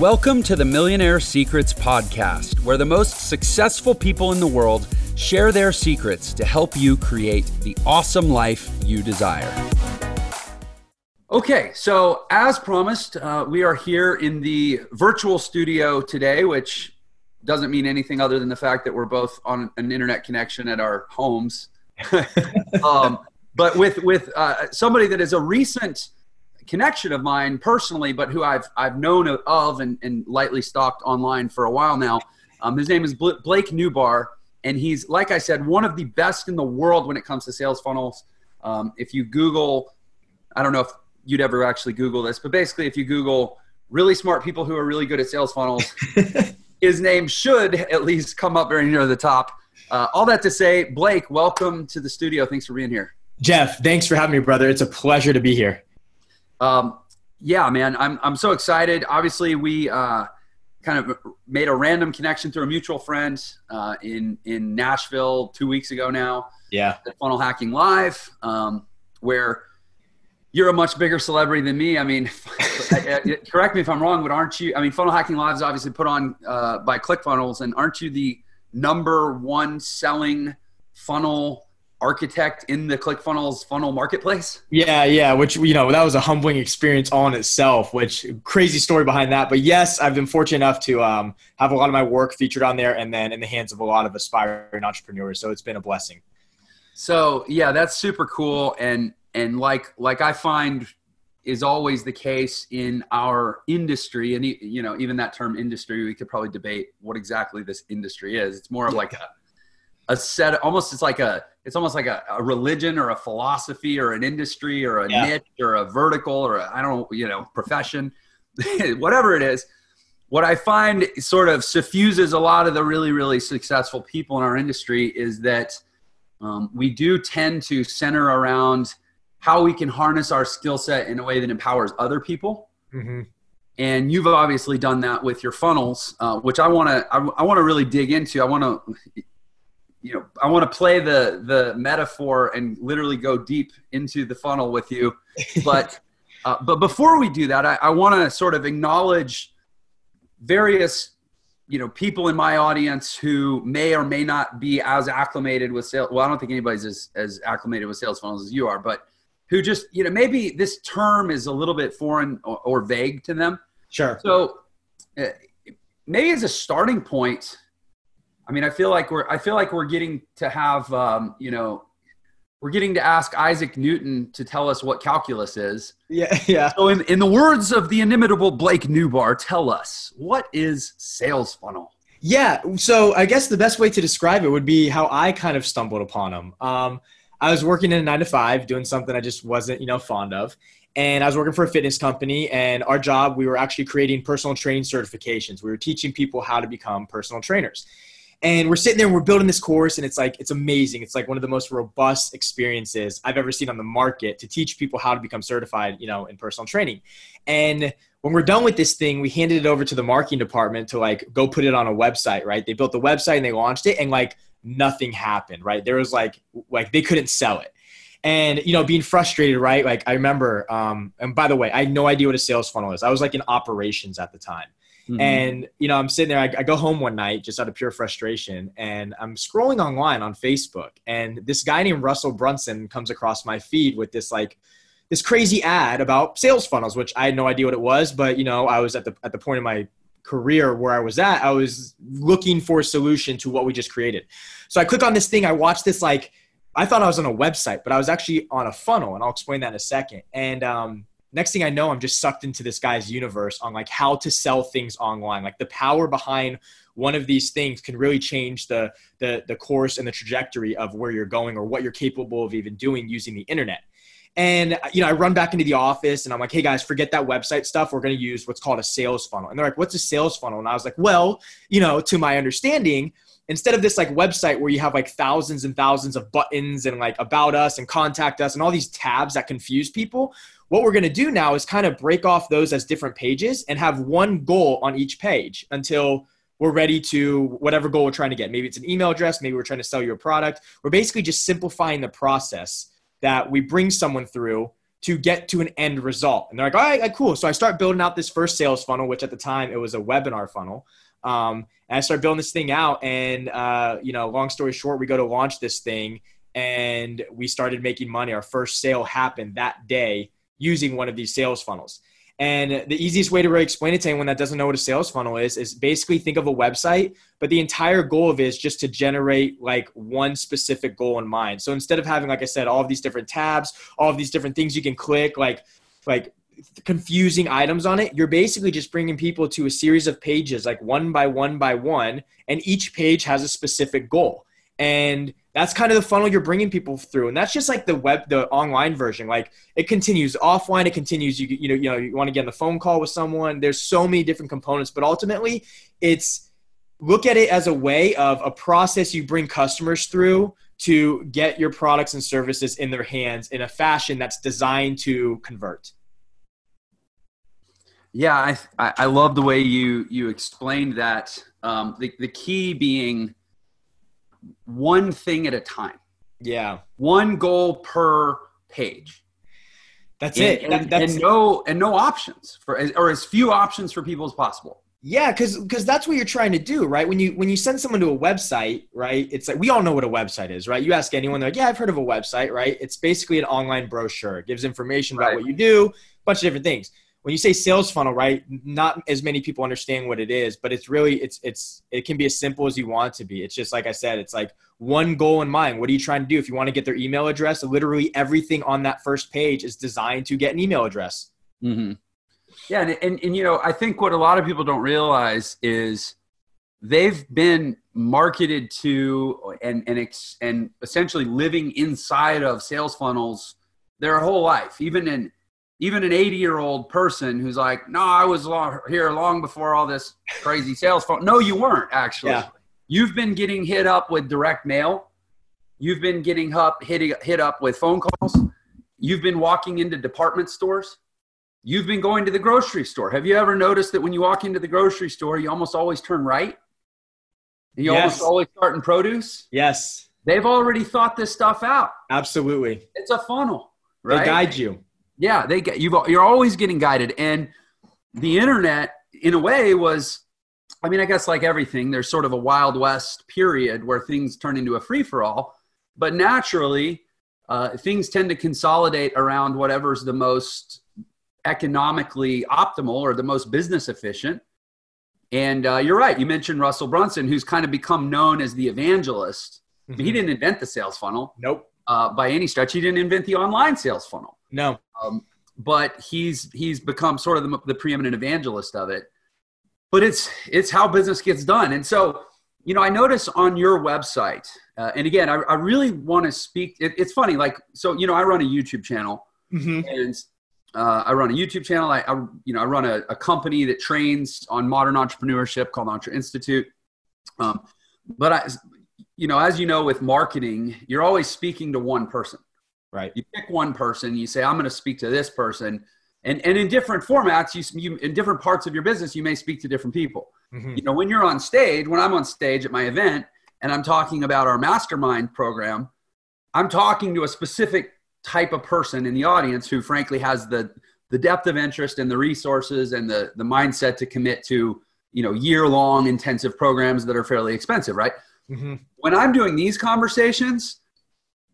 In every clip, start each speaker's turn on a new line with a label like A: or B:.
A: Welcome to the Millionaire Secrets Podcast, where the most successful people in the world share their secrets to help you create the awesome life you desire. Okay, so as promised, uh, we are here in the virtual studio today, which doesn't mean anything other than the fact that we're both on an internet connection at our homes. um, but with with uh, somebody that is a recent connection of mine personally, but who I've I've known of and, and lightly stalked online for a while now. Um, his name is Blake Nubar, and he's like I said, one of the best in the world when it comes to sales funnels. Um, if you Google, I don't know if you'd ever actually Google this, but basically, if you Google really smart people who are really good at sales funnels, his name should at least come up very near the top. Uh, all that to say, Blake, welcome to the studio. Thanks for being here.
B: Jeff, thanks for having me, brother. It's a pleasure to be here.
A: Um, yeah, man, I'm I'm so excited. Obviously, we uh, kind of made a random connection through a mutual friend uh, in in Nashville two weeks ago now.
B: Yeah,
A: at Funnel Hacking Live, um, where you're a much bigger celebrity than me. I mean, correct me if I'm wrong, but aren't you? I mean, Funnel Hacking Live is obviously put on uh, by ClickFunnels, and aren't you the number one selling funnel architect in the ClickFunnels funnel marketplace?
B: Yeah, yeah, which you know, that was a humbling experience all in itself, which crazy story behind that. But yes, I've been fortunate enough to um, have a lot of my work featured on there and then in the hands of a lot of aspiring entrepreneurs. So it's been a blessing.
A: So yeah, that's super cool. And and like like I find is always the case in our industry and you know even that term industry we could probably debate what exactly this industry is it's more of like a a set almost it's like a it's almost like a, a religion or a philosophy or an industry or a yeah. niche or a vertical or I don't you know profession whatever it is what I find sort of suffuses a lot of the really really successful people in our industry is that um, we do tend to center around how we can harness our skill set in a way that empowers other people mm-hmm. and you've obviously done that with your funnels uh, which i want to I, I want to really dig into i want to you know, I want to play the the metaphor and literally go deep into the funnel with you. But uh, but before we do that, I, I want to sort of acknowledge various you know people in my audience who may or may not be as acclimated with sales. Well, I don't think anybody's as as acclimated with sales funnels as you are, but who just you know maybe this term is a little bit foreign or, or vague to them.
B: Sure.
A: So uh, maybe as a starting point I mean, I feel like we're I feel like we're getting to have um, you know we're getting to ask Isaac Newton to tell us what calculus is.
B: Yeah, yeah.
A: So, in, in the words of the inimitable Blake Nubar, tell us what is sales funnel.
B: Yeah, so I guess the best way to describe it would be how I kind of stumbled upon them. Um, I was working in a nine to five, doing something I just wasn't, you know, fond of, and I was working for a fitness company. And our job, we were actually creating personal training certifications. We were teaching people how to become personal trainers and we're sitting there and we're building this course and it's like it's amazing. It's like one of the most robust experiences i've ever seen on the market to teach people how to become certified you know in personal training. And when we're done with this thing we handed it over to the marketing department to like go put it on a website right? They built the website and they launched it and like nothing happened right? There was like like they couldn't sell it. And you know being frustrated right? Like i remember um and by the way i had no idea what a sales funnel is. I was like in operations at the time Mm-hmm. And, you know, I'm sitting there, I, I, go home one night just out of pure frustration, and I'm scrolling online on Facebook, and this guy named Russell Brunson comes across my feed with this like, this crazy ad about sales funnels, which I had no idea what it was, but you know, I was at the at the point in my career where I was at, I was looking for a solution to what we just created. So I click on this thing, I watch this like I thought I was on a website, but I was actually on a funnel, and I'll explain that in a second. And um, next thing I know, I'm just sucked into this guy's universe on like how to sell things online. Like the power behind one of these things can really change the the the course and the trajectory of where you're going or what you're capable of even doing using the internet. And uh, you know, I run back into the office and I'm like, "Hey guys, forget that website stuff. We're going to use what's called a sales funnel." And they're like, "What's a sales funnel?" And I was like, "Well, you know, to my understanding, instead of this like website where you have like thousands and thousands of buttons and like about us and contact us and all these tabs that confuse people, what we're going to do now is kind of break off those as different pages and have one goal on each page until we're ready to whatever goal we're trying to get. Maybe it's an email address, maybe we're trying to sell you a product. We're basically just simplifying the process that we bring someone through to get to an end result. And they're like, all right, cool. So I start building out this first sales funnel, which at the time it was a webinar funnel. Um, and I start building this thing out. And, uh, you know, long story short, we go to launch this thing and we started making money. Our first sale happened that day using one of these sales funnels. And the easiest way to really explain it to anyone that doesn't know what a sales funnel is is basically think of a website, but the entire goal of it is just to generate like one specific goal in mind. So instead of having, like I said, all of these different tabs, all of these different things you can click, like like confusing items on it, you're basically just bringing people to a series of pages, like one by one by one, and each page has a specific goal. And that's kind of the funnel you're bringing people through. And that's just like the web the online version. Like it continues offline it continues you you know you know you want to get on the phone call with someone. There's so many different components but ultimately it's look at it as a way of a process you bring customers through to get your products and services in their hands in a fashion that's designed to convert
A: yeah i i love the way you you explained that um, the, the key being one thing at a time.
B: Yeah.
A: One goal per page.
B: That's
A: and,
B: it.
A: And,
B: that's
A: and no and no options for or as few options for people as possible.
B: Yeah, because because that's what you're trying to do, right? When you when you send someone to a website, right? It's like we all know what a website is, right? You ask anyone, they're like, yeah, I've heard of a website, right? It's basically an online brochure. It gives information about
A: Right.
B: what you do, a bunch of different things. When you say sales funnel, right? Not as many people understand what it is, but it's really it's it's it can be as simple as you want it to be. It's just like I said, it's like one goal in mind. What are you trying to do? If you want to get their email address, literally everything on that first page is designed to get an email address.
A: Mm-hmm. Yeah, and, and and you know, I think what a lot of people don't realize is they've been marketed to and and ex, and essentially living inside of sales funnels their whole life. Even in even an 80 year old person who's like, no, I was long, here long before all this crazy sales phone. No, you weren't actually.
B: Yeah.
A: You've been getting hit up with direct mail. You've been getting up, hit, hit up with phone calls. You've been walking into department stores. You've been going to the grocery store. Have you ever noticed that when you walk into the grocery store, you almost always turn right? And you
B: Yes.
A: almost always start in produce?
B: Yes,
A: They've already thought this stuff out.
B: absolutely.
A: It's a funnel, right?
B: They guide you.
A: Yeah, they get you. You're always getting guided, and the internet, in a way, was. I mean, I guess like everything, there's sort of a wild west period where things turn into a free for all. But naturally, uh, things tend to consolidate around whatever's the most economically optimal or the most business efficient. And uh, you're right. You mentioned Russell Brunson, who's kind of become known as the evangelist. Mean, he didn't invent the sales funnel
B: Nope.
A: uh, by any stretch. He didn't invent the online sales funnel
B: No.
A: um, but he's he's become sort of the, the preeminent evangelist of it. But it's it's how business gets done, and so you know I notice on your website, uh, and again I, I really want to speak. It, it's funny, like so you know I run a YouTube channel,
B: Mm-hmm.
A: and uh, I run a YouTube channel. I, I you know I run a, a company that trains on modern entrepreneurship called Entre Institute. Um, but I, you know, as you know, with marketing, you're always speaking to one person
B: Right.
A: you pick one person you say i'm going to speak to this person and and in different formats you, you in different parts of your business you may speak to different people
B: Mhm.
A: you know when you're on stage when i'm on stage at my event and i'm talking about our mastermind program i'm talking to a specific type of person in the audience who frankly has the the depth of interest and the resources and the the mindset to commit to you know year long intensive programs that are fairly expensive right
B: Mhm.
A: when I'm doing these conversations,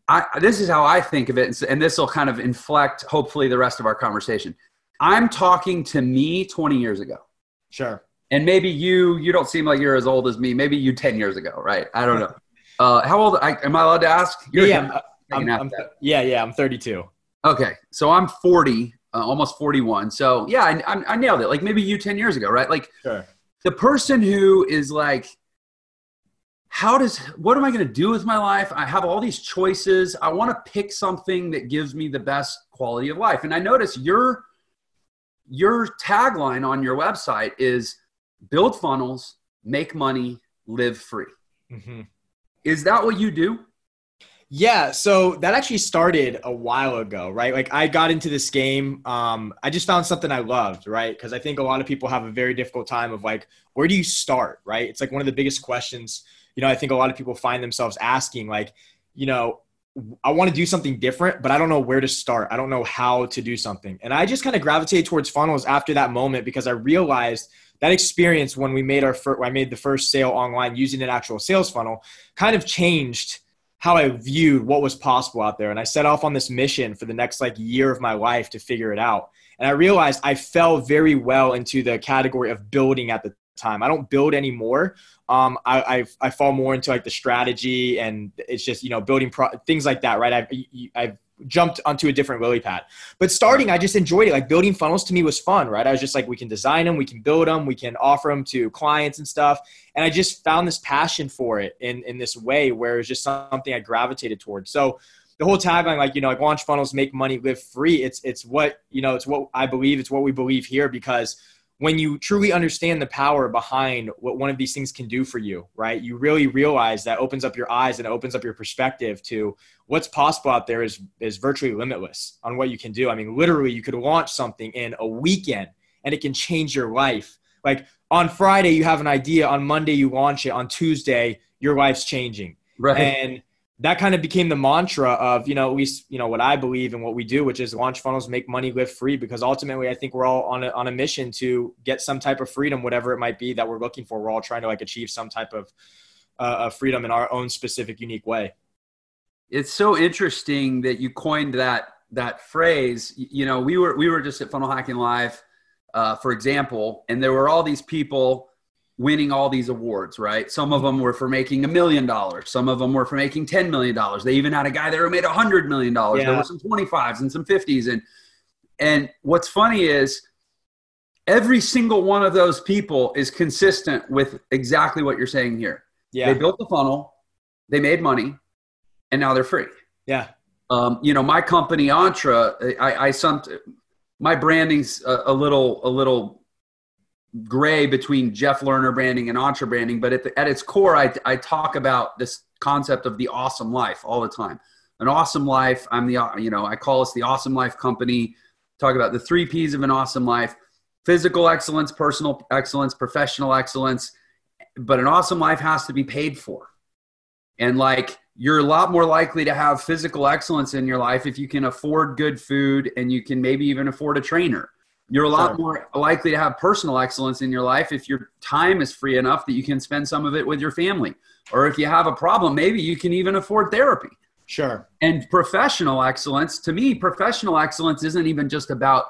A: I, this is how I think of it, and this will kind of inflect hopefully the rest of our conversation. I'm talking to me 20 years ago,
B: Sure.
A: and maybe you you don't seem like you're as old as me. Maybe you 10 years ago, right? I don't know. Uh, how old I, am I allowed to ask? You're
B: yeah, I'm,
A: half
B: I'm- yeah, yeah. I'm 32.
A: Okay, so I'm 40, uh, almost 41. So yeah, I, I, I nailed it. Like maybe you 10 years ago, right? Like
B: Sure.
A: the person who is like how does what am i going to do with my life i have all these choices i want to pick something that gives me the best quality of life and i notice your your tagline on your website is build funnels make money live free
B: hmm
A: is that what you do
B: Yeah, so that actually started a while ago, right? Like I got into this game. Um, I just found something I loved, right? Because I think a lot of people have a very difficult time of like, where do you start, right? It's like one of the biggest questions. You know, I think a lot of people find themselves asking, like, you know, I want to do something different, but I don't know where to start. I don't know how to do something. And I just kind of gravitated towards funnels after that moment because I realized that experience when we made our first, I made the first sale online using an actual sales funnel kind of changed how I viewed what was possible out there. And I set off on this mission for the next like year of my life to figure it out. And I realized I fell very well into the category of building at the time. I don't build anymore. Um, I, I, I fall more into like the strategy and it's just you know building pro- things like that, right? I've I've jumped onto a different lily pad. But starting, I just enjoyed it. Like building funnels to me was fun, right? I was just like, we can design them, we can build them, we can offer them to clients and stuff. And I just found this passion for it in in this way where it's just something I gravitated towards. So the whole tagline, like you know, like launch funnels, make money, live free. It's it's what you know, it's what I believe. It's what we believe here because when you truly understand the power behind what one of these things can do for you, right? You really realize that opens up your eyes and opens up your perspective to what's possible out there is is virtually limitless on what you can do. I mean, literally you could launch something in a weekend and it can change your life. Like on Friday you have an idea, on Monday you launch it, on Tuesday your life's changing. Right. And that kind of became the mantra of you know at least you know what i believe and what we do which is launch funnels make money live free because ultimately i think we're all on a, on a mission to get some type of freedom whatever it might be that we're looking for. We're all trying to like achieve some type of uh, freedom in our own specific unique way.
A: It's so interesting that you coined that that phrase. You know we were we were just at funnel hacking live uh, for example and there were all these people winning all these awards, right? Some of them were for making a million dollars. Some of them were for making $10 million. They even had a guy there who made a hundred million dollars. Yeah. There were some 25s and some 50s. And, and what's funny is every single one of those people is consistent with exactly what you're saying here. Yeah. They built the funnel, they made money, and now they're free.
B: Yeah.
A: Um, you know, my company, Entre, I, I some, my branding's a, a little, a little gray between Jeff Lerner branding and Entre branding, but at, the, at its core, I, I talk about this concept of the awesome life all the time. An awesome life. I'm the, you know, I call us the awesome life company. Talk about the three P's of an awesome life physical excellence, personal excellence, professional excellence. But an awesome life has to be paid for. And like, you're a lot more likely to have physical excellence in your life if you can afford good food and you can maybe even afford a trainer you're a lot more likely to have personal excellence in your life if your time is free enough that you can spend some of it with your family. Or if you have a problem, maybe you can even afford therapy.
B: Sure.
A: And professional excellence, to me, professional excellence isn't even just about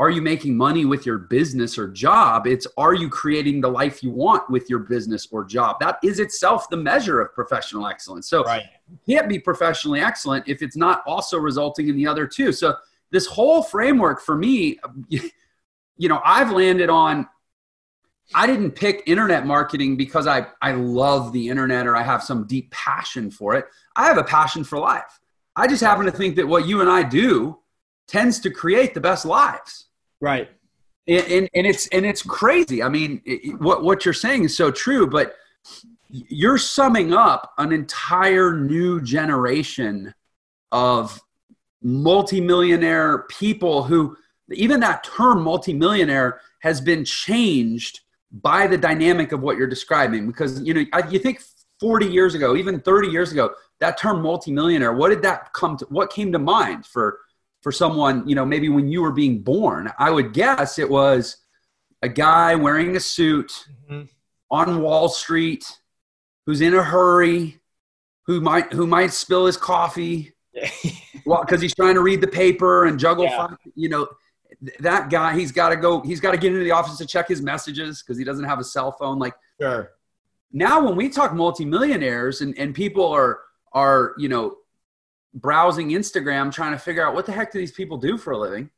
A: are you making money with your business or job? It's are you creating the life you want with your business or job? That is itself the measure of professional excellence. So right. you can't be professionally excellent if it's not also resulting in the other two. So this whole framework for me, you know, I've landed on I didn't pick internet marketing because I, I love the internet or I have some deep passion for it. I have a passion for life. I just happen to think that what you and I do tends to create the best lives.
B: Right.
A: And, and, and it's and it's crazy. I mean, it, what what you're saying is so true, but you're summing up an entire new generation of multimillionaire people who even that term multimillionaire has been changed by the dynamic of what you're describing. Because you know you think 40 years ago even 30 years ago that term multimillionaire what did that come to what came to mind for for someone you know maybe when you were being born? I would guess it was a guy wearing a suit mm-hmm. on wall street who's in a hurry who might who might spill his coffee well, because he's trying to read the paper and juggle, yeah. five, you know, that guy, he's got to go, he's got to get into the office to check his messages because he doesn't have a cell phone. Like,
B: sure.
A: Now, when we talk multimillionaires and, and people are, are, you know, browsing Instagram trying to figure out what the heck do these people do for a living?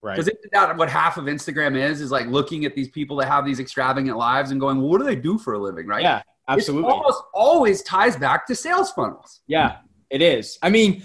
A: Right. Because isn't that what half of Instagram is? Is like looking at these people that have these extravagant lives and going, well, what do they do for a living? Right.
B: Yeah, absolutely.
A: It almost always ties back to sales funnels.
B: Yeah, it is. I mean,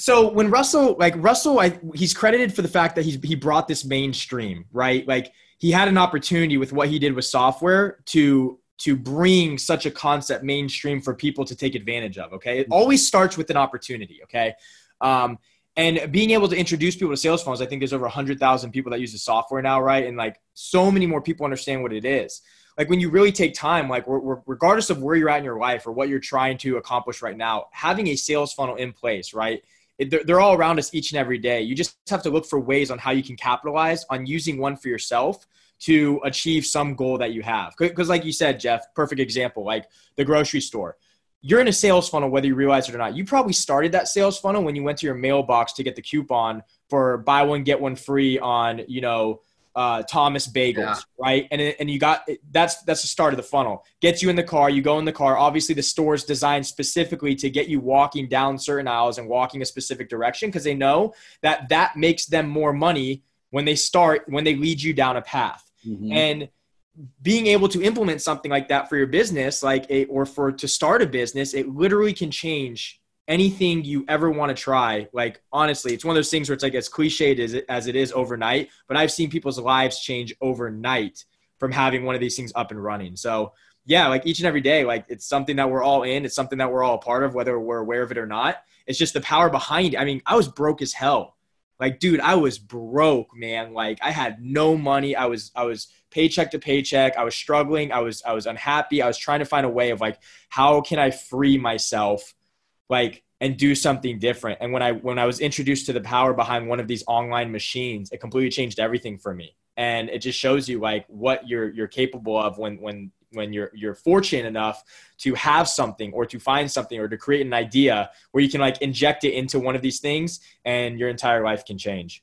B: so when Russell, like Russell, I, he's credited for the fact that he's he brought this mainstream, right? Like he had an opportunity with what he did with software to to bring such a concept mainstream for people to take advantage of. Okay, it always starts with an opportunity. Okay, um, and being able to introduce people to sales funnels, I think there's over hundred thousand people that use the software now, right? And like so many more people understand what it is like when you really take time, like regardless of where you're at in your life or what you're trying to accomplish right now, having a sales funnel in place, right? They're, they're all around us each and every day. You just have to look for ways on how you can capitalize on using one for yourself to achieve some goal that you have. Because, like you said, Jeff, perfect example, like the grocery store. You're in a sales funnel, whether you realize it or not. You probably started that sales funnel when you went to your mailbox to get the coupon for buy one get one free on, you know, uh, Thomas Bagels, yeah. right? And and you got that's that's the start of the funnel. Gets you in the car, you go in the car. Obviously, the store is designed specifically to get you walking down certain aisles and walking a specific direction because they know that that makes them more money when they start when they lead you down a path. Mm-hmm. And being able to implement something like that for your business, like a, or for to start a business, it literally can change anything you ever want to try. Like honestly, it's one of those things where it's like as cliched as it, as it is overnight, but I've seen people's lives change overnight from having one of these things up and running. So yeah, like each and every day, like it's something that we're all in. It's something that we're all a part of, whether we're aware of it or not. It's just the power behind it. I mean, I was broke as hell. Like, dude, I was broke, man. Like I had no money. I was, I was paycheck to paycheck. I was struggling. I was I was unhappy. I was trying to find a way of like how can I free myself like and do something different. And when I when I was introduced to the power behind one of these online machines, it completely changed everything for me. And it just shows you like what you're you're capable of when when when you're you're fortunate enough to have something or to find something or to create an idea where you can like inject it into one of these things and your entire life can change.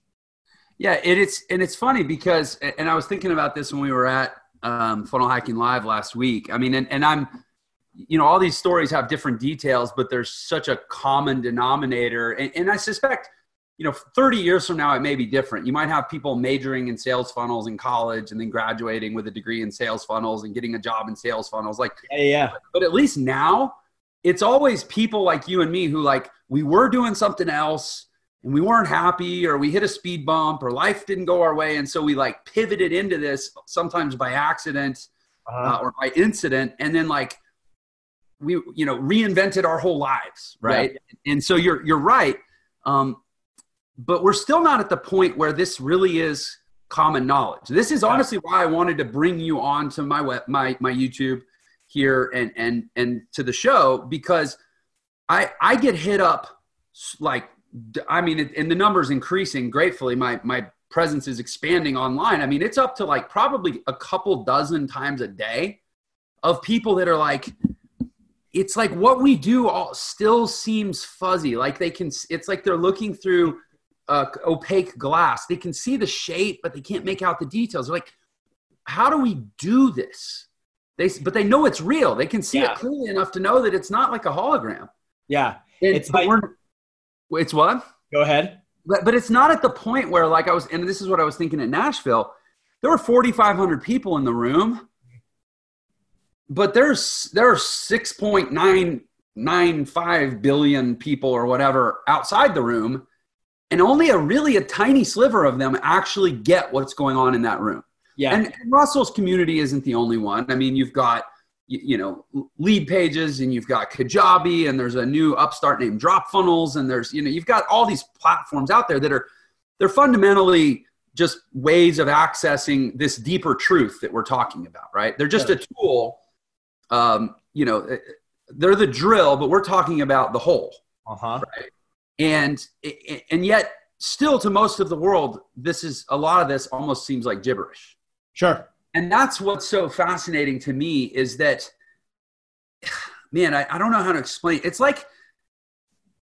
A: Yeah, it, it's and it's funny because and I was thinking about this when we were at um, Funnel Hacking Live last week. I mean, and, and I'm you know all these stories have different details, but there's such a common denominator, and, and I suspect you know 30 years from now it may be different. You might have people majoring in sales funnels in college and then graduating with a degree in sales funnels and getting a job in sales funnels. Like
B: yeah, yeah.
A: But at least now it's always people like you and me who like we were doing something else and we weren't happy or we hit a speed bump or life didn't go our way and so we like pivoted into this sometimes by accident uh-huh. uh, or by incident and then like we you know reinvented our whole lives right yeah. and so you're you're right um, but we're still not at the point where this really is common knowledge this is honestly why i wanted to bring you on to my web my my youtube here and and and to the show because i i get hit up like I mean, and the numbers increasing gratefully. My my presence is expanding online. I mean, it's up to like probably a couple dozen times a day of people that are like, it's like what we do all still seems fuzzy. Like they can, it's like they're looking through uh, opaque glass. They can see the shape, but they can't make out the details. They're like, how do we do this? They, but they know it's real. They can see yeah. it clearly enough to know that it's not like a hologram.
B: Yeah,
A: and, it's like it's what?
B: Go ahead.
A: But, but it's not at the point where, like, I was, and this is what I was thinking at Nashville. There were 4,500 people in the room, but there's there are 6.995 billion people or whatever outside the room, and only a really a tiny sliver of them actually get what's going on in that room.
B: Yeah.
A: And, and Russell's community isn't the only one. I mean, you've got you, you, know Leadpages and you've got kajabi and there's a new upstart named DropFunnels and there's you know you've got all these platforms out there that are they're fundamentally just ways of accessing this deeper truth that we're talking about right they're just a tool um, you know eh, they're the drill but we're talking about the whole.
B: Uh-huh.
A: right. And and yet still to most of the world this is a lot of this almost seems like gibberish.
B: Sure.
A: And that's what's so fascinating to me is that man I, I don't know how to explain. It's like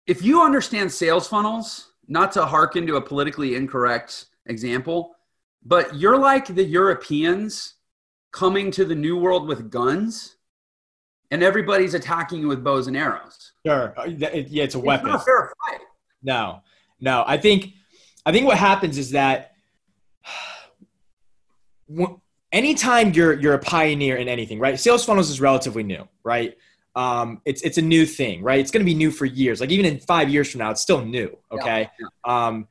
A: if you understand sales funnels not to hearken to a politically incorrect example but you're like the europeans coming to the new world with guns and everybody's attacking you with bows and arrows
B: sure uh, yeah it's a weapon
A: it's not a fair fight
B: no no i think i think what happens is that anytime you're you're a pioneer in anything, right? Sales funnels is relatively new, right? Um, it's it's a new thing, right? It's going to be new for years. Like even in five years from now, it's still new. Okay. Yeah, yeah. Um,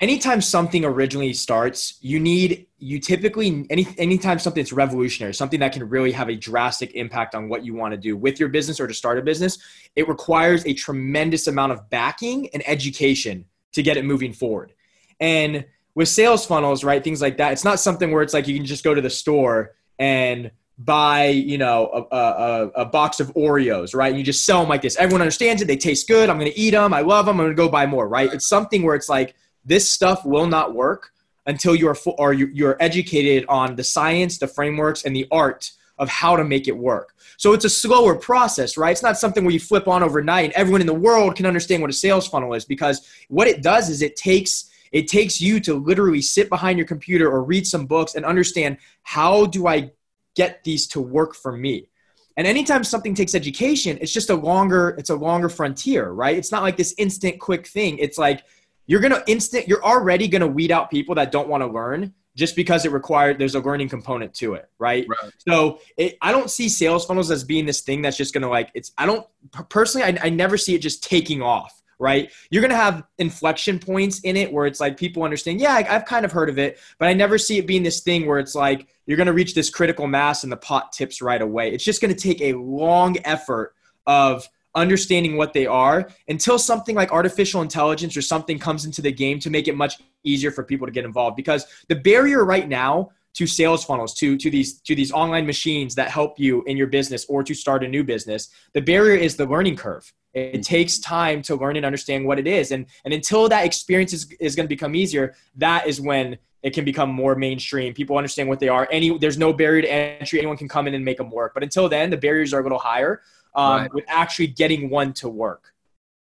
B: anytime something originally starts, you need you typically any anytime something that's revolutionary, something that can really have a drastic impact on what you want to do with your business or to start a business, it requires a tremendous amount of backing and education to get it moving forward. And with sales funnels, right? Things like that. It's not something where it's like you can just go to the store and buy you know a, a, a, box of oreos right and you just sell them like this everyone understands it they taste good i'm going to eat them i love them i'm going to go buy more right it's something where it's like this stuff will not work until you're or you're educated on the science the frameworks and the art of how to make it work so it's a slower process right it's not something where you flip on overnight everyone in the world can understand what a sales funnel is because what it does is it takes it takes you to literally sit behind your computer or read some books and understand how do i get these to work for me. And anytime something takes education, it's just a longer, it's a longer frontier, right? It's not like this instant quick thing. It's like you're gonna instant, you're already gonna weed out people that don't want to learn just because it required there's a learning component to it, right? right. So it, I don't see sales funnels as being this thing that's just gonna like it's. I don't personally, I, I never see it just taking off right? You're going to have inflection points in it where it's like people understand, yeah, I've kind of heard of it, but I never see it being this thing where it's like you're going to reach this critical mass and the pot tips right away. It's just going to take a long effort of understanding what they are until something like artificial intelligence or something comes into the game to make it much easier for people to get involved. Because the barrier right now to sales funnels to to these to these online machines that help you in your business or to start a new business the barrier is the learning curve. It mm-hmm. takes time to learn and understand what it is. And and until that experience is, is going to become easier that is when it can become more mainstream. People understand what they are. Any there's no barrier to entry. Anyone can come in and make them work. But until then the barriers are a little higher um, right. with actually getting one to work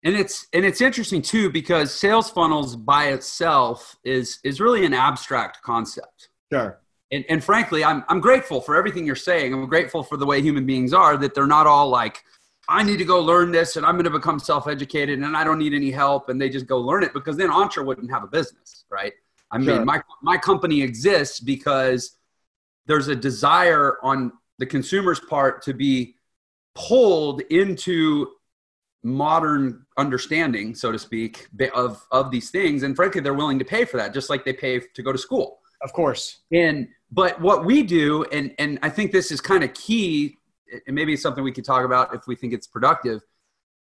A: and it's and it's interesting too because sales funnels by itself is is really an abstract concept
B: sure
A: and, and frankly, I'm, I'm grateful for everything you're saying. I'm grateful for the way human beings are, that they're not all like, I need to go learn this and I'm going to become self educated and I don't need any help. And they just go learn it because then Entre wouldn't have a business, right? I mean, sure. my, my company exists because there's a desire on the consumer's part to be pulled into modern understanding, so to speak, of, of these things. And frankly, they're willing to pay for that, just like they pay to go to school.
B: Of course.
A: And but what we do, and and I think this is kind of key, and maybe it's something we could talk about if we think it's productive,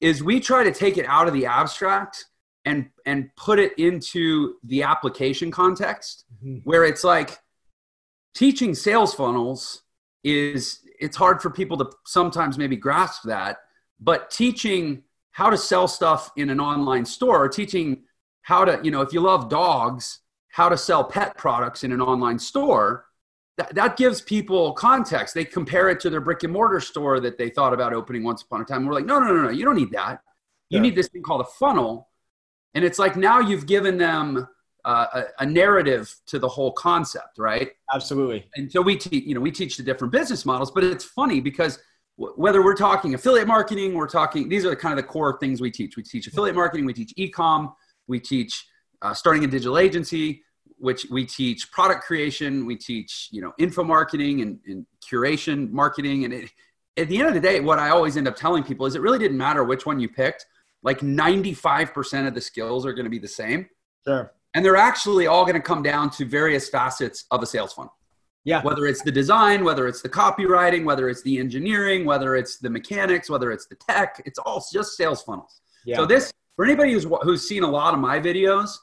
A: is we try to take it out of the abstract and and put it into the application context mm-hmm. where it's like teaching sales funnels is it's hard for people to sometimes maybe grasp that but teaching how to sell stuff in an online store or teaching how to you know if you love dogs how to sell pet products in an online store, that, that gives people context. They compare it to their brick and mortar store that they thought about opening once upon a time. We're like, no, no, no, no, you don't need that. You yeah. need this thing called a funnel. And it's like now you've given them uh, a, a, narrative to the whole concept, right?
B: Absolutely.
A: And so we teach, you know, we teach the different business models, but it's funny because w- whether we're talking affiliate marketing, we're talking, these are the kind of the core things we teach. We teach affiliate marketing, we teach e-com, we teach uh, starting a digital agency, which we teach product creation, we teach, you know, info marketing and, and curation marketing. And it, at the end of the day, what I always end up telling people is it really didn't matter which one you picked. Like 95% of the skills are going to be the same.
B: Sure.
A: And they're actually all going to come down to various facets of a sales funnel.
B: Yeah.
A: Whether it's the design, whether it's the copywriting, whether it's the engineering, whether it's the mechanics, whether it's the tech, it's all just sales funnels. Yeah. So this, for anybody who's, who's seen a lot of my videos,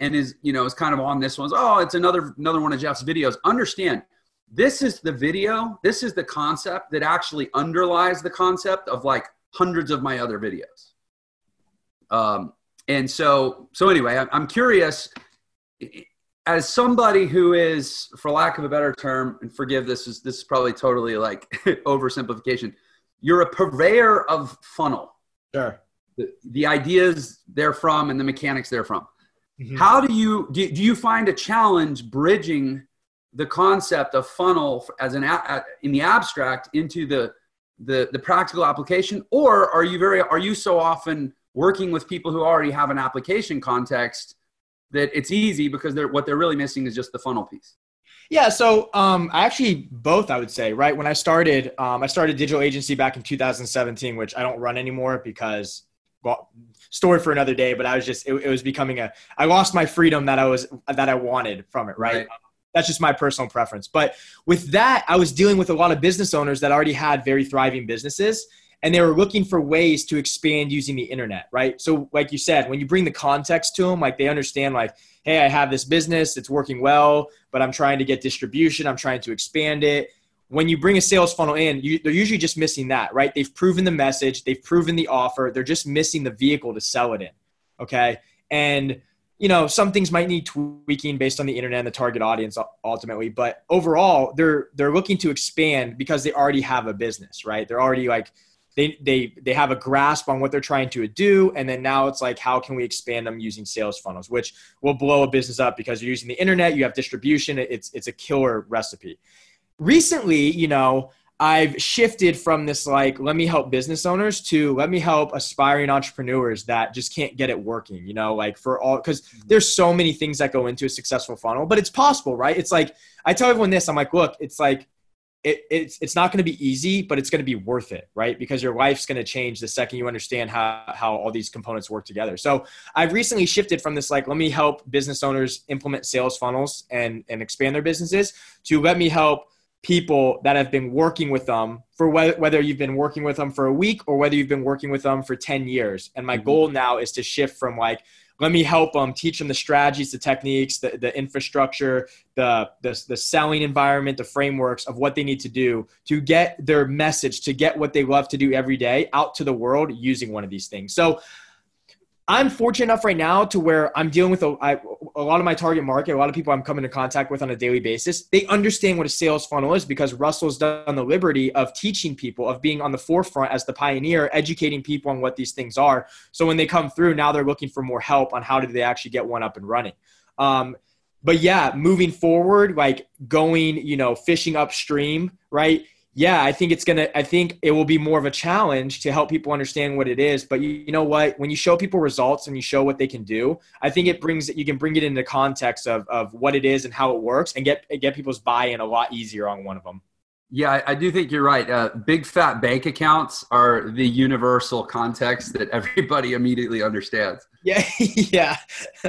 A: and is you know is kind of on this one's Oh, it's another another one of Jeff's videos. Understand, this is the video. This is the concept that actually underlies the concept of like hundreds of my other videos. Um, and so so anyway, I'm curious. As somebody who is, for lack of a better term, and forgive this is this is probably totally like oversimplification. You're a purveyor of funnel.
B: Sure.
A: The, the ideas they're from and the mechanics they're from Mm-hmm. How do you do, do you find a challenge bridging the concept of funnel as an a, in the abstract into the, the the practical application or are you very are you so often working with people who already have an application context that it's easy because they're what they're really missing is just the funnel piece
B: yeah, so um, actually both I would say, right? When I started, um, I started digital agency back in 2017, which I don't run anymore because well, story for another day, but I was just it, it, was becoming a I lost my freedom that I was that I wanted from it, right? right? That's just my personal preference. But with that, I was dealing with a lot of business owners that already had very thriving businesses and they were looking for ways to expand using the internet, right? So like you said, when you bring the context to them, like they understand like, hey, I have this business, it's working well, but I'm trying to get distribution, I'm trying to expand it when you bring a sales funnel in, you, they're usually just missing that, right? They've proven the message, they've proven the offer, they're just missing the vehicle to sell it in. Okay. And, you know, some things might need tweaking based on the internet and the target audience ultimately, but overall, they're they're looking to expand because they already have a business, right? They're already like they they they have a grasp on what they're trying to do. And then now it's like how can we expand them using sales funnels which will blow a business up because you're using the internet you have distribution. It's it's a killer recipe. Recently you know I've shifted from this like let me help business owners to let me help aspiring entrepreneurs that just can't get it working, you know, like for all cuz mm-hmm. there's so many things that go into a successful funnel, but it's possible, right? It's like I tell everyone this, I'm like, look, it's like it, it's it's not going to be easy, but it's going to be worth it, right? Because your life's going to change the second you understand how how all these components work together. So I've recently shifted from this like let me help business owners implement sales funnels and and expand their businesses to let me help people that have been working with them for whether, whether you've been working with them for a week or whether you've been working with them for 10 years. And my mm-hmm. goal now is to shift from like let me help them teach them the strategies the techniques the, the infrastructure the, the the selling environment the frameworks of what they need to do to get their message to get what they love to do every day out to the world using one of these things. So I'm fortunate enough right now to where I'm dealing with a, I, a lot of my target market, a lot of people I'm coming into contact with on a daily basis. They understand what a sales funnel is because Russell's done the liberty of teaching people, of being on the forefront as the pioneer, educating people on what these things are. So when they come through, now they're looking for more help on how do they actually get one up and running. Um, but yeah, moving forward, like going, you know, fishing upstream, right? Yeah, I think it's gonna. I think it will be more of a challenge to help people understand what it is. But you, you, know what? When you show people results and you show what they can do, I think it brings you can bring it into context of of what it is and how it works, and get get people's buy-in a lot easier on one of them.
A: Yeah, I, I do think you're right. Uh, big fat bank accounts are the universal context that everybody immediately understands.
B: Yeah, yeah.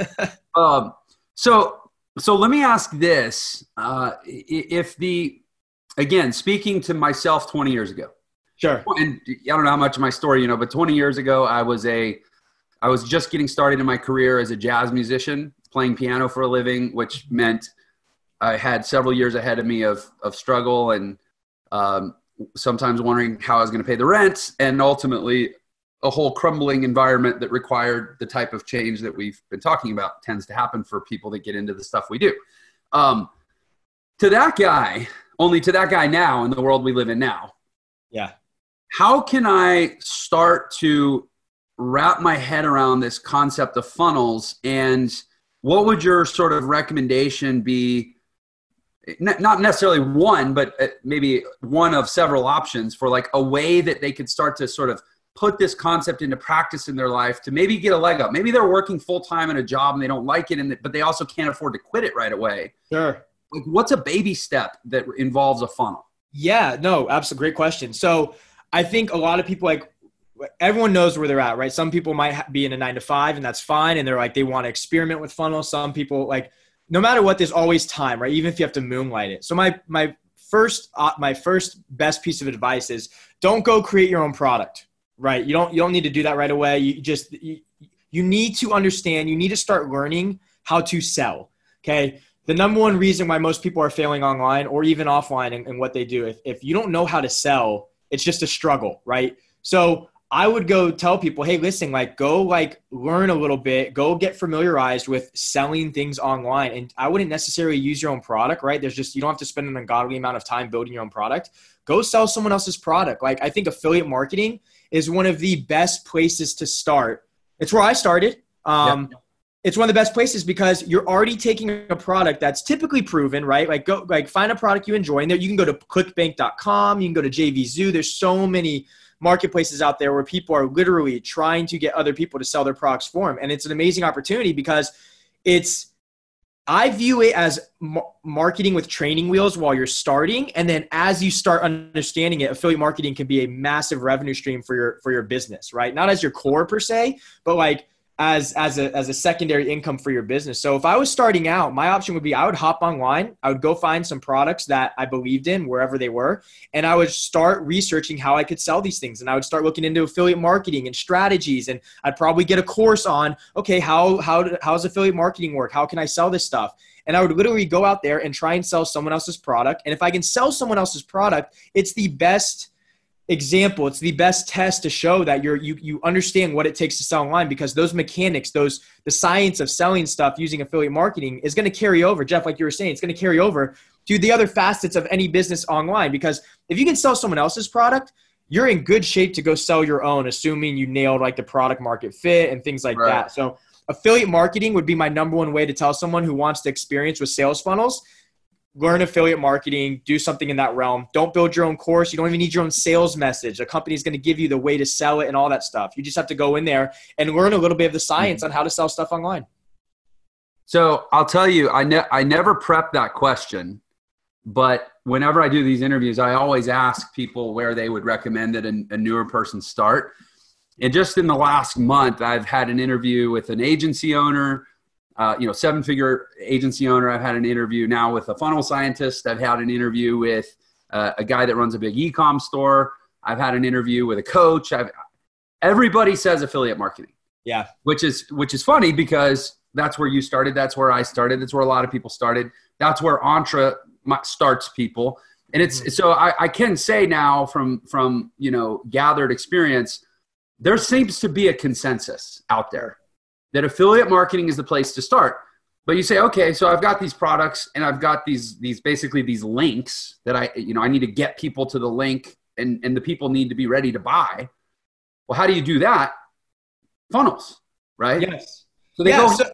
A: um, so so let me ask this: uh, if the again, speaking to myself 20 years ago.
B: Sure.
A: And I don't know how much of my story, you know, but 20 years ago, I was a, I was just getting started in my career as a jazz musician, playing piano for a living, which meant I had several years ahead of me of, of struggle and um, sometimes wondering how I was going to pay the rent and ultimately a whole crumbling environment that required the type of change that we've been talking about tends to happen for people that get into the stuff we do. Um, to that guy, only to that guy now in the world we live in now.
B: Yeah.
A: How can I start to wrap my head around this concept of funnels? And what would your sort of recommendation be? Not necessarily one but uh, maybe one of several options for like a way that they could start to sort of put this concept into practice in their life to maybe get a leg up. Maybe they're working full time in a job and they don't like it and but they also can't afford to quit it right away.
B: Sure
A: like what's a baby step that involves a funnel?
B: Yeah no absolutely great question. So i think a lot of people like everyone knows where they're at right? Some people might be in a nine to five and that's fine and they're like they want to experiment with funnels. Some people like no matter what there's always time right? Even if you have to moonlight it. So my my first uh, my first best piece of advice is don't go create your own product right? You don't you don't need to do that right away. You just you, you need to understand you need to start learning how to sell okay the number one reason why most people are failing online or even offline in, in what they do, if, if you don't know how to sell, it's just a struggle, right? So I would go tell people, hey, listen, like go like learn a little bit, go get familiarized with selling things online. And I wouldn't necessarily use your own product, right? There's just you don't have to spend an ungodly amount of time building your own product. Go sell someone else's product. Like I think affiliate marketing is one of the best places to start. It's where I started. Um, yeah it's one of the best places because you're already taking a product that's typically proven, right? Like go like find a product you enjoy, and there you can go to clickbank.com, you can go to JVZoo. There's so many marketplaces out there where people are literally trying to get other people to sell their products for them, and it's an amazing opportunity because it's I view it as marketing with training wheels while you're starting, and then as you start understanding it, affiliate marketing can be a massive revenue stream for your for your business, right? Not as your core per se, but like as as a as a secondary income for your business. So if I was starting out, my option would be I would hop online, I would go find some products that I believed in wherever they were, and I would start researching how I could sell these things. And I would start looking into affiliate marketing and strategies, and I'd probably get a course on okay how how how does affiliate marketing work? How can I sell this stuff? And I would literally go out there and try and sell someone else's product. And if I can sell someone else's product, it's the best example. It's the best test to show that you're you, you understand what it takes to sell online because those mechanics those the science of selling stuff using affiliate marketing is going to carry over. Jeff like you were saying it's going to carry over to the other facets of any business online because if you can sell someone else's product you're in good shape to go sell your own assuming you nailed like the product market fit and things like right. that. So affiliate marketing would be my number one way to tell someone who wants to experience with sales funnels learn affiliate marketing, do something in that realm. Don't build your own course. You don't even need your own sales message. A company is going to give you the way to sell it and all that stuff. You just have to go in there and learn a little bit of the science mm-hmm. on how to sell stuff online.
A: So I'll tell you, I, ne- I never prep that question, but whenever I do these interviews, I always ask people where they would recommend that a, a newer person start. And just in the last month, I've had an interview with an agency owner, uh, you know, seven figure agency owner. I've had an interview now with a funnel scientist. I've had an interview with uh, a guy that runs a big e-com store. I've had an interview with a coach. I've, everybody says affiliate marketing.
B: Yeah.
A: Which is, which is funny because that's where you started. That's where I started. That's where a lot of people started. That's where Entre starts people. And it's, mm-hmm. so I, I can say now from, from, you know, gathered experience, there seems to be a consensus out there that affiliate marketing is the place to start. But you say, okay, so I've got these products and I've got these these basically these links that I you know I need to get people to the link and and the people need to be ready to buy. Well, how do you do that? Funnels, right?
B: Yes.
A: So they
B: yeah,
A: go.
B: So,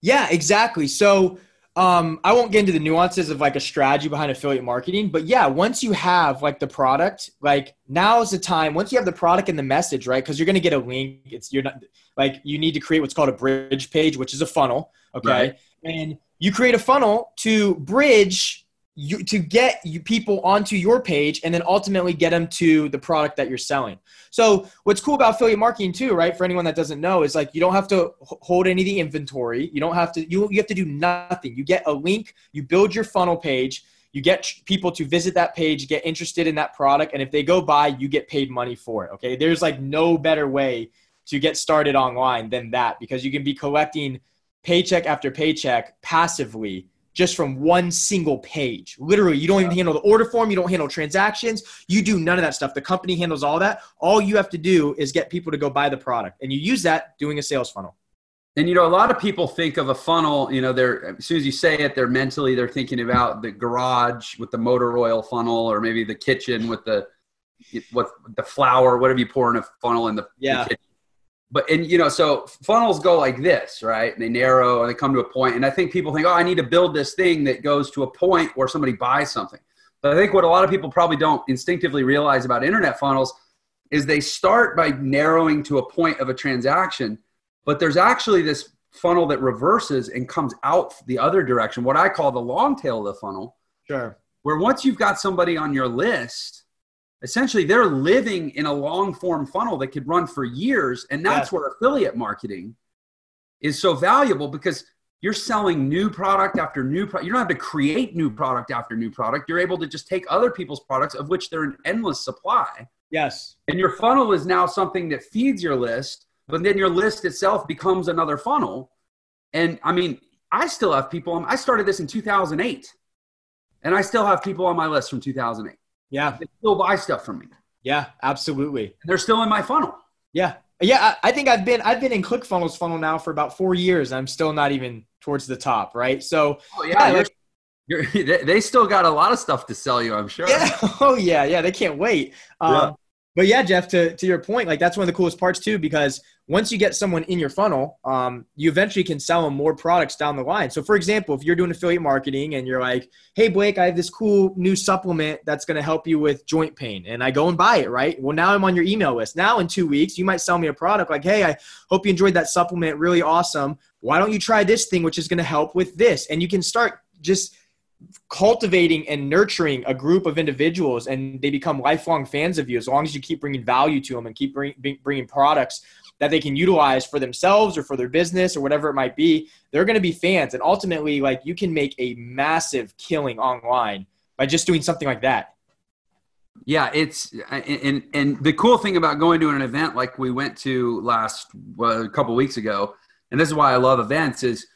B: yeah, exactly. So um, I won't get into the nuances of like a strategy behind affiliate marketing, but yeah, once you have like the product, like now is the time. Once you have the product and the message, right? Because you're going to get a link. It's you're not like you need to create what's called a bridge page, which is a funnel. Okay, right. and you create a funnel to bridge you to get you people onto your page and then ultimately get them to the product that you're selling. So what's cool about affiliate marketing too, right? For anyone that doesn't know, is like you don't have to hold any of the inventory. You don't have to you you have to do nothing. You get a link, you build your funnel page, you get people to visit that page, get interested in that product, and if they go buy, you get paid money for it. Okay? There's like no better way to get started online than that because you can be collecting paycheck after paycheck passively just from one single page. Literally, you don't even handle the order form, you don't handle transactions, you do none of that stuff. The company handles all that. All you have to do is get people to go buy the product, and you use that doing a sales funnel.
A: And you know, a lot of people think of a funnel. You know, they're as soon as you say it, they're mentally they're thinking about the garage with the motor oil funnel, or maybe the kitchen with the what the flour, whatever you pour in a funnel in the,
B: yeah.
A: The but and you know so funnels go like this right? And they narrow and they come to a point and i think people think oh i need to build this thing that goes to a point where somebody buys something. But i think what a lot of people probably don't instinctively realize about internet funnels is they start by narrowing to a point of a transaction but there's actually this funnel that reverses and comes out the other direction what i call the long tail of the funnel.
B: Sure.
A: Where once you've got somebody on your list essentially they're living in a long form funnel that could run for years and that's yeah. where affiliate marketing is so valuable because you're selling new product after new product you don't have to create new product after new product. You're able to just take other people's products of which they're an endless supply.
B: Yes.
A: And your funnel is now something that feeds your list but then your list itself becomes another funnel. And i mean i still have people i started this in 2008 and i still have people on my list from 2008
B: yeah.
A: They still buy stuff from me.
B: Yeah, absolutely.
A: They're still in my funnel.
B: Yeah. Yeah, I, I think I've been I've been in ClickFunnels funnel now for about four years. I'm still not even towards the top, right? So
A: oh, yeah, yeah you're, you're, they still got a lot of stuff to sell you, I'm sure.
B: Yeah. Oh yeah, yeah. They can't wait. Um, yeah but yeah, Jeff, to, to your point, like that's one of the coolest parts too, because once you get someone in your funnel, um, you eventually can sell them more products down the line. So, for example, if you're doing affiliate marketing and you're like, "Hey, Blake, I have this cool new supplement that's going to help you with joint pain," and I go and buy it, right? Well, now I'm on your email list. Now, in two weeks, you might sell me a product like, "Hey, I hope you enjoyed that supplement. Really awesome. Why don't you try this thing, which is going to help with this?" And you can start just cultivating and nurturing a group of individuals and they become lifelong fans of you as long as you keep bringing value to them and keep bring, bringing products that they can utilize for themselves or for their business or whatever it might be, they're going to be fans. And ultimately, like you can make a massive killing online by just doing something like that.
A: Yeah, it's and and the cool thing about going to an event like we went to last well, a couple weeks ago, and this is why I love events is,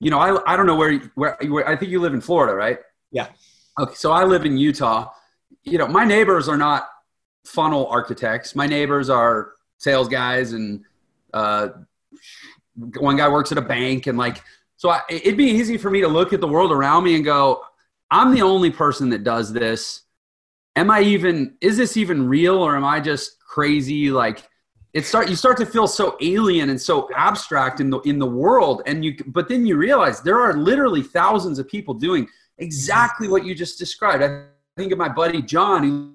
A: you know, I I don't know where where, where I think you live in Florida, right?
B: Yeah.
A: Okay, so I live in Utah. You know, my neighbors are not funnel architects. My neighbors are sales guys, and uh, one guy works at a bank, and like, so I, it'd be easy for me to look at the world around me and go, I'm the only person that does this am I even is this even real or am I just crazy like it start you start to feel so alien and so abstract in the in the world and you but then you realize there are literally thousands of people doing exactly what you just described. I think of my buddy John who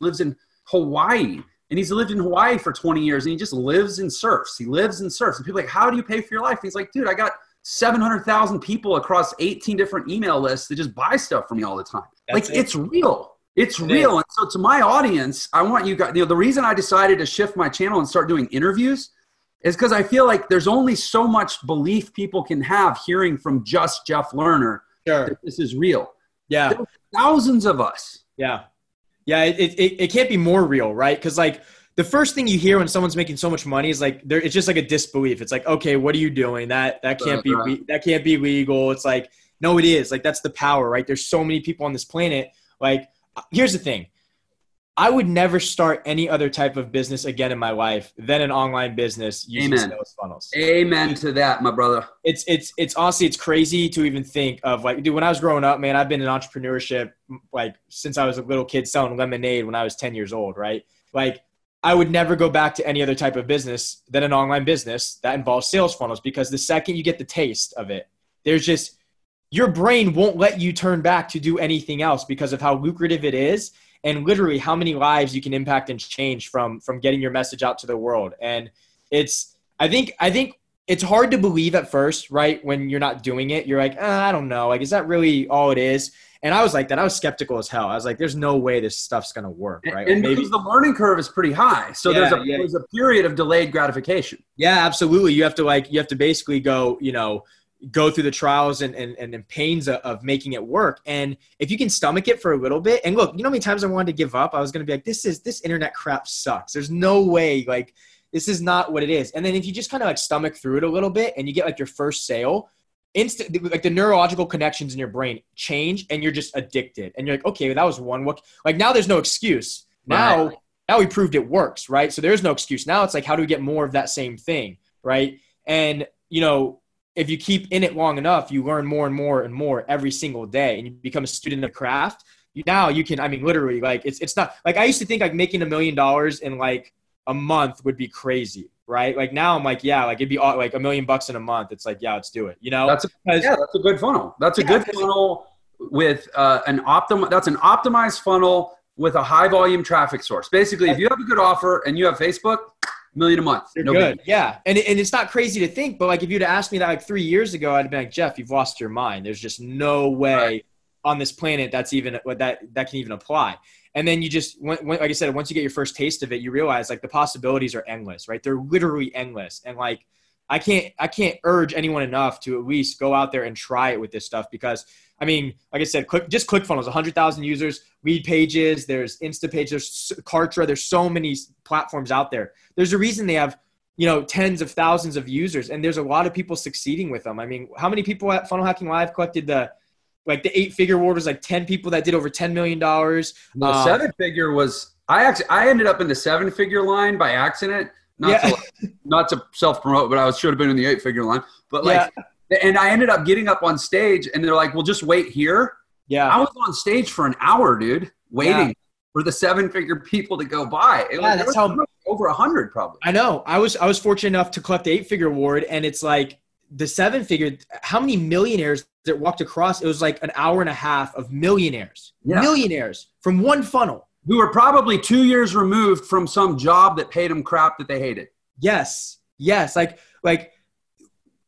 A: lives in Hawaii and he's lived in Hawaii for 20 years and he just lives and surfs. He lives and surfs. And people like, how do you pay for your life? And he's like, dude, I got 700,000 people across 18 different email lists that just buy stuff from me all the time. That's like it. it's real. It's it real. Is. And so to my audience, I want you guys, you know, the reason I decided to shift my channel and start doing interviews is because I feel like there's only so much belief people can have hearing from just Jeff Lerner
B: sure.
A: that this is real.
B: Yeah.
A: thousands of us.
B: Yeah. Yeah. It, it, it can't be more real, right? Because like the first thing you hear when someone's making so much money is like there it's just like a disbelief. It's like, okay, what are you doing? That that can't be that can't be legal. It's like, no, it is. Like that's the power, right? There's so many people on this planet. Like, here's the thing. I would never start any other type of business again in my life than an online business using Amen. sales funnels.
A: Amen to that, my brother.
B: It's it's it's honestly it's crazy to even think of like dude when I was growing up, man, I've been in entrepreneurship like since I was a little kid selling lemonade when I was 10 years old, right? Like I would never go back to any other type of business than an online business that involves sales funnels because the second you get the taste of it, there's just your brain won't let you turn back to do anything else because of how lucrative it is and literally how many lives you can impact and change from from getting your message out to the world. And it's I think I think it's hard to believe at first, right? When you're not doing it, you're like, uh, I don't know. Like, is that really all it is? And I was like that. I was skeptical as hell. I was like, "There's no way this stuff's gonna work." Right?
A: And, because the learning curve is pretty high, so yeah, there's a yeah. there's a period of delayed gratification.
B: Yeah, absolutely. You have to like you have to basically go, you know, go through the trials and and, and pains of, making it work. And if you can stomach it for a little bit, and look, you know how many times I wanted to give up. I was gonna be like, "This is this internet crap sucks. There's no way like." This is not what it is. And then if you just kind of like stomach through it a little bit and you get like your first sale, instant like the neurological connections in your brain change and you're just addicted and you're like okay that was one what like now there's no excuse now right. now we proved it works right so there's no excuse now it's like how do we get more of that same thing right and you know if you keep in it long enough you learn more and more and more every single day and you become a student of craft you, now you can i mean literally like it's it's not like i used to think like making a million dollars in like a month would be crazy right? Like now I'm like, yeah, like it'd be like a million bucks in a month. It's like, yeah, let's do it. You know,
A: that's a, yeah, that's a good funnel. That's a yeah, good funnel with uh, an optim. That's an optimized funnel with a high volume traffic source. Basically, if you have a good offer and you have Facebook, million a month.
B: You're no good. Big. Yeah. And, and it's not crazy to think, but like if you'd asked me that like three years ago, I'd have been like, Jeff, you've lost your mind. There's just no way right. on this planet that's even what that that can even apply and then you just when, like i said once you get your first taste of it you realize like the possibilities are endless right they're literally endless and like i can't i can't urge anyone enough to at least go out there and try it with this stuff because i mean like i said click just clickfunnels 100000 users lead pages, there's instapage there's kartra there's so many platforms out there there's a reason they have you know tens of thousands of users and there's a lot of people succeeding with them i mean how many people at funnel hacking live collected the like the eight figure award was like 10 people that did over $10 million. The
A: um, seven figure was, I actually, I ended up in the seven figure line by accident. Not yeah. to, not to self promote, but I should have been in the eight figure line. But like, yeah. And I ended up getting up on stage and they're like, well, just wait here.
B: Yeah.
A: I was on stage for an hour, dude, waiting yeah. for the seven figure people to go by. It yeah, was, that's how over a hundred probably.
B: I know. I was, I was fortunate enough to collect the eight figure award and it's like, the seven figure, how many millionaires that walked across? It was like an hour and a half of millionaires, yeah. millionaires from one funnel.
A: Who were probably two years removed from some job that paid them crap that they hated.
B: Yes, yes, like like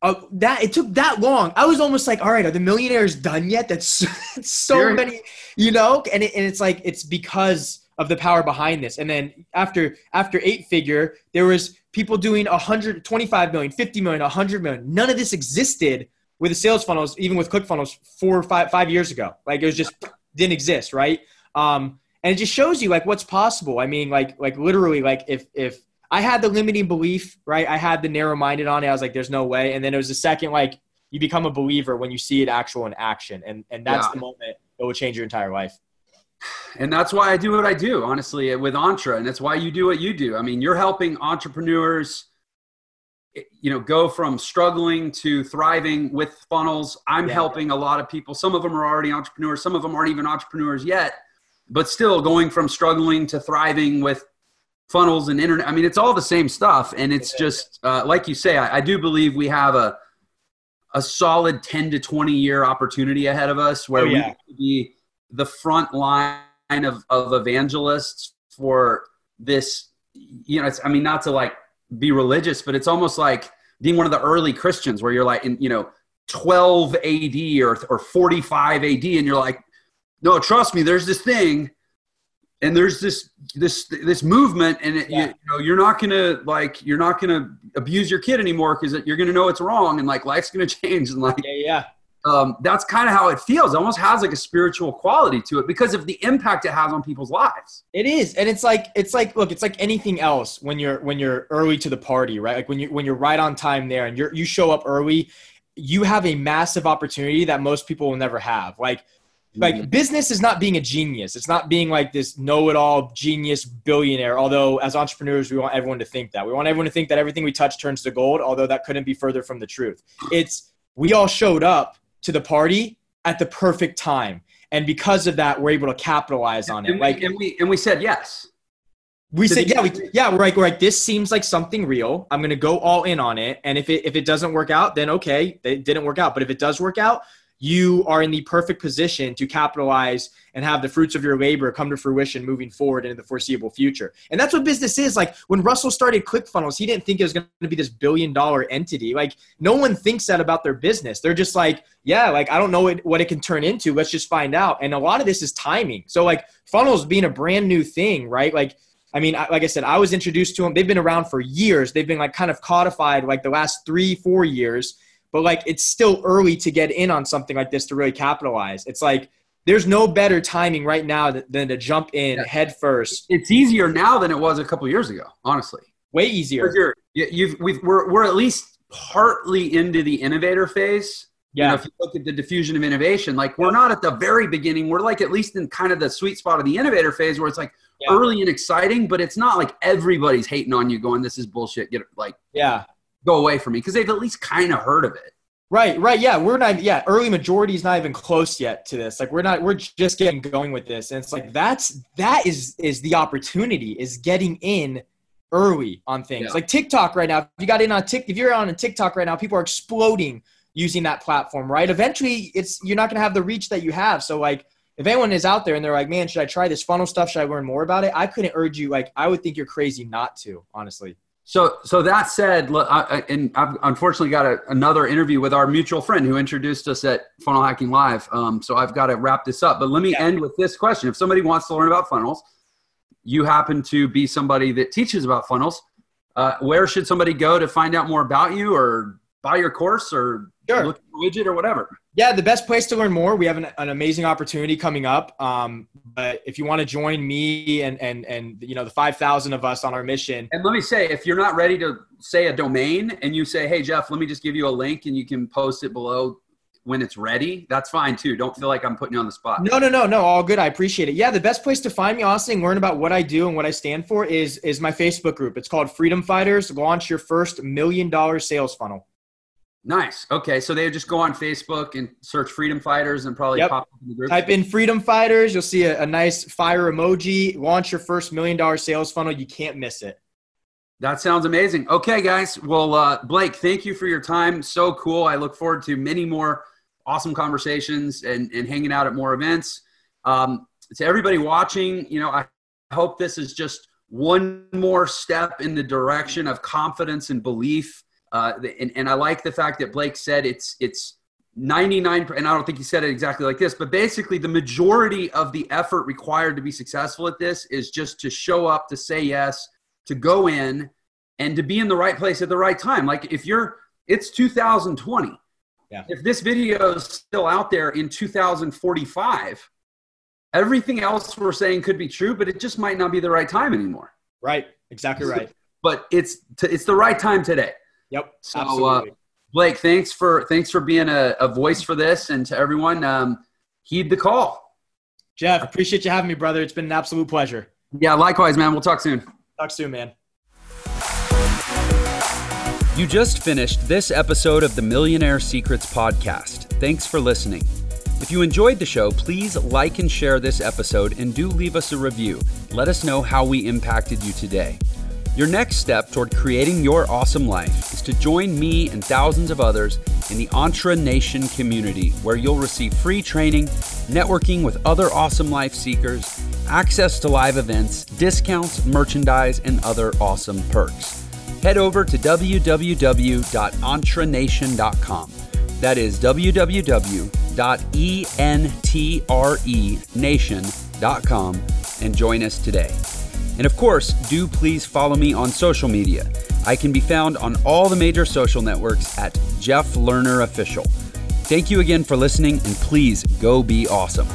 B: uh, that. It took that long. I was almost like, all right, are the millionaires done yet? That's so many, you know. And it, and it's like it's because of the power behind this. And then after after eight figure, there was people doing 125 million, 50 million, 100 million. None of this existed with the sales funnels, even with ClickFunnels four or five, five years ago. Like it was just didn't exist, right? Um, and it just shows you like what's possible. I mean, like like literally, like if if I had the limiting belief, right? I had the narrow minded on it. I was like, there's no way. And then it was the second, like you become a believer when you see it actual in action, and and that's yeah. the moment that will change your entire life.
A: And that's why I do what I do, honestly, with Entre, and that's why you do what you do. I mean, you're helping entrepreneurs you know go from struggling to thriving with funnels i'm yeah. helping a lot of people some of them are already entrepreneurs some of them aren't even entrepreneurs yet but still going from struggling to thriving with funnels and internet. I mean, it's all the same stuff. And it's just, uh, like you say, I, I, do believe we have a, a solid 10 to 20 year opportunity ahead of us where oh, yeah. we be the front line of, of evangelists for this, you know, it's, I mean, not to like be religious, but it's almost like being one of the early Christians where you're like, in, you know, 12 AD or, or 45 AD. And you're like, no, trust me, there's this thing and there's this this this movement and it, yeah. you, you, know you're not gonna like you're not gonna abuse your kid anymore because you're gonna know it's wrong and like life's gonna change and like
B: yeah yeah
A: um, that's kind of how it feels. It almost has like a spiritual quality to it because of the impact it has on people's lives.
B: It is, and it's like it's like look, it's like anything else when you're when you're early to the party, right? Like when you when you're right on time there and you're you show up early, you have a massive opportunity that most people will never have. Like like mm-hmm. business is not being a genius. It's not being like this know-it-all genius billionaire although as entrepreneurs we want everyone to think that. We want everyone to think that everything we touch turns to gold although that couldn't be further from the truth. It's we all showed up to the party at the perfect time and because of that we're able to capitalize on it.
A: And
B: like
A: and we and we said yes.
B: We said yeah we, yeah we're like, we're like this seems like something real. I'm gonna go all in on it and if it if it doesn't work out then okay it didn't work out. But if it does work out you are in the perfect position to capitalize and have the fruits of your labor come to fruition moving forward into the foreseeable future. And that's what business is. Like when Russell started ClickFunnels, he didn't think it was going to be this billion dollar entity. Like no one thinks that about their business. They're just like, yeah, like I don't know what, what it can turn into. Let's just find out. And a lot of this is timing. So like funnels being a brand new thing, right? Like I mean, like I said, I was introduced to them. They've been around for years. They've been like kind of codified like the last three, four years but like it's still early to get in on something like this to really capitalize. It's like there's no better timing right now than to jump in yeah. head first.
A: It's easier now than it was a couple years ago, honestly.
B: Way easier.
A: You've, we've, we're, we're at least partly into the innovator phase. Yeah. You know, if you look at the diffusion of innovation, like we're not at the very beginning. We're like at least in kind of the sweet spot of the innovator phase where it's like yeah. early and exciting, but it's not like everybody's hating on you going, this is bullshit. Get it, like,
B: yeah
A: go away from me because they've at least kind of heard of it.
B: Right, right, yeah. We're not, yeah. Early majority is not even close yet to this. Like we're not, we're just getting going with this, and it's like that's that is is the opportunity is getting in early on things yeah. like TikTok right now. If you got in on Tik, if you're on a TikTok right now, people are exploding using that platform. Right, eventually, it's you're not gonna have the reach that you have. So like, if anyone is out there and they're like, man, should I try this funnel stuff? Should I learn more about it? I couldn't urge you. Like, I would think you're crazy not to, honestly.
A: So, so that said, I, and I've unfortunately got a, another interview with our mutual friend who introduced us at Funnel Hacking Live. Um, so I've got to wrap this up. But let me yeah. end with this question: If somebody wants to learn about funnels, you happen to be somebody that teaches about funnels. Uh, where should somebody go to find out more about you, or buy your course, or sure. look widget, or whatever?
B: Yeah, the best place to learn more. We have an, an amazing opportunity coming up. Um, but if you want to join me and and and you know the five thousand of us on our mission.
A: And let me say, if you're not ready to say a domain, and you say, "Hey Jeff, let me just give you a link, and you can post it below when it's ready," that's fine too. Don't feel like I'm putting you on the spot.
B: No, no, no, no. All good. I appreciate it. Yeah, the best place to find me, honestly, and learn about what I do and what I stand for is is my Facebook group. It's called Freedom Fighters. Launch your first million dollar sales funnel.
A: Nice. Okay, so they just go on Facebook and search Freedom Fighters and probably
B: yep.
A: pop
B: up in the group. Type in Freedom Fighters. You'll see a, a nice fire emoji. Launch your first million dollar sales funnel. You can't miss it.
A: That sounds amazing. Okay, guys. Well, uh, Blake, thank you for your time. So cool. I look forward to many more awesome conversations and, and hanging out at more events. Um, to everybody watching, you know, I hope this is just one more step in the direction of confidence and belief uh, and, and I like the fact that Blake said it's it's 99 and I don't think he said it exactly like this, but basically the majority of the effort required to be successful at this is just to show up, to say yes, to go in
C: and to be in the right place at the right time. Like if you're, it's 2020.
B: Yeah.
C: If this video is still out there in 2045, everything else we're saying could be true, but it just might not be the right time anymore.
B: Right. Exactly right.
C: But it's it's the right time today.
B: Yep.
C: So, uh,
B: absolutely.
C: Blake, thanks for thanks for being a, a voice for this, and to everyone, um, heed the call.
B: Jeff, appreciate you having me, brother. It's been an absolute pleasure.
C: Yeah, likewise, man. We'll talk soon.
B: Talk soon, man.
A: You just finished this episode of the Millionaire Secrets podcast. Thanks for listening. If you enjoyed the show, please like and share this episode and do leave us a review. Let us know how we impacted you today. Your next step toward creating your awesome life is to join me and thousands of others in the Entre Nation community, where you'll receive free training, networking with other awesome life seekers, access to live events, discounts, merchandise, and other awesome perks. Head over to www.entrenation.com. That is www.entrenation.com and join us today. And of course, do please follow me on social media. I can be found on all the major social networks at Jeff Lerner Official. Thank you again for listening, and please go be awesome.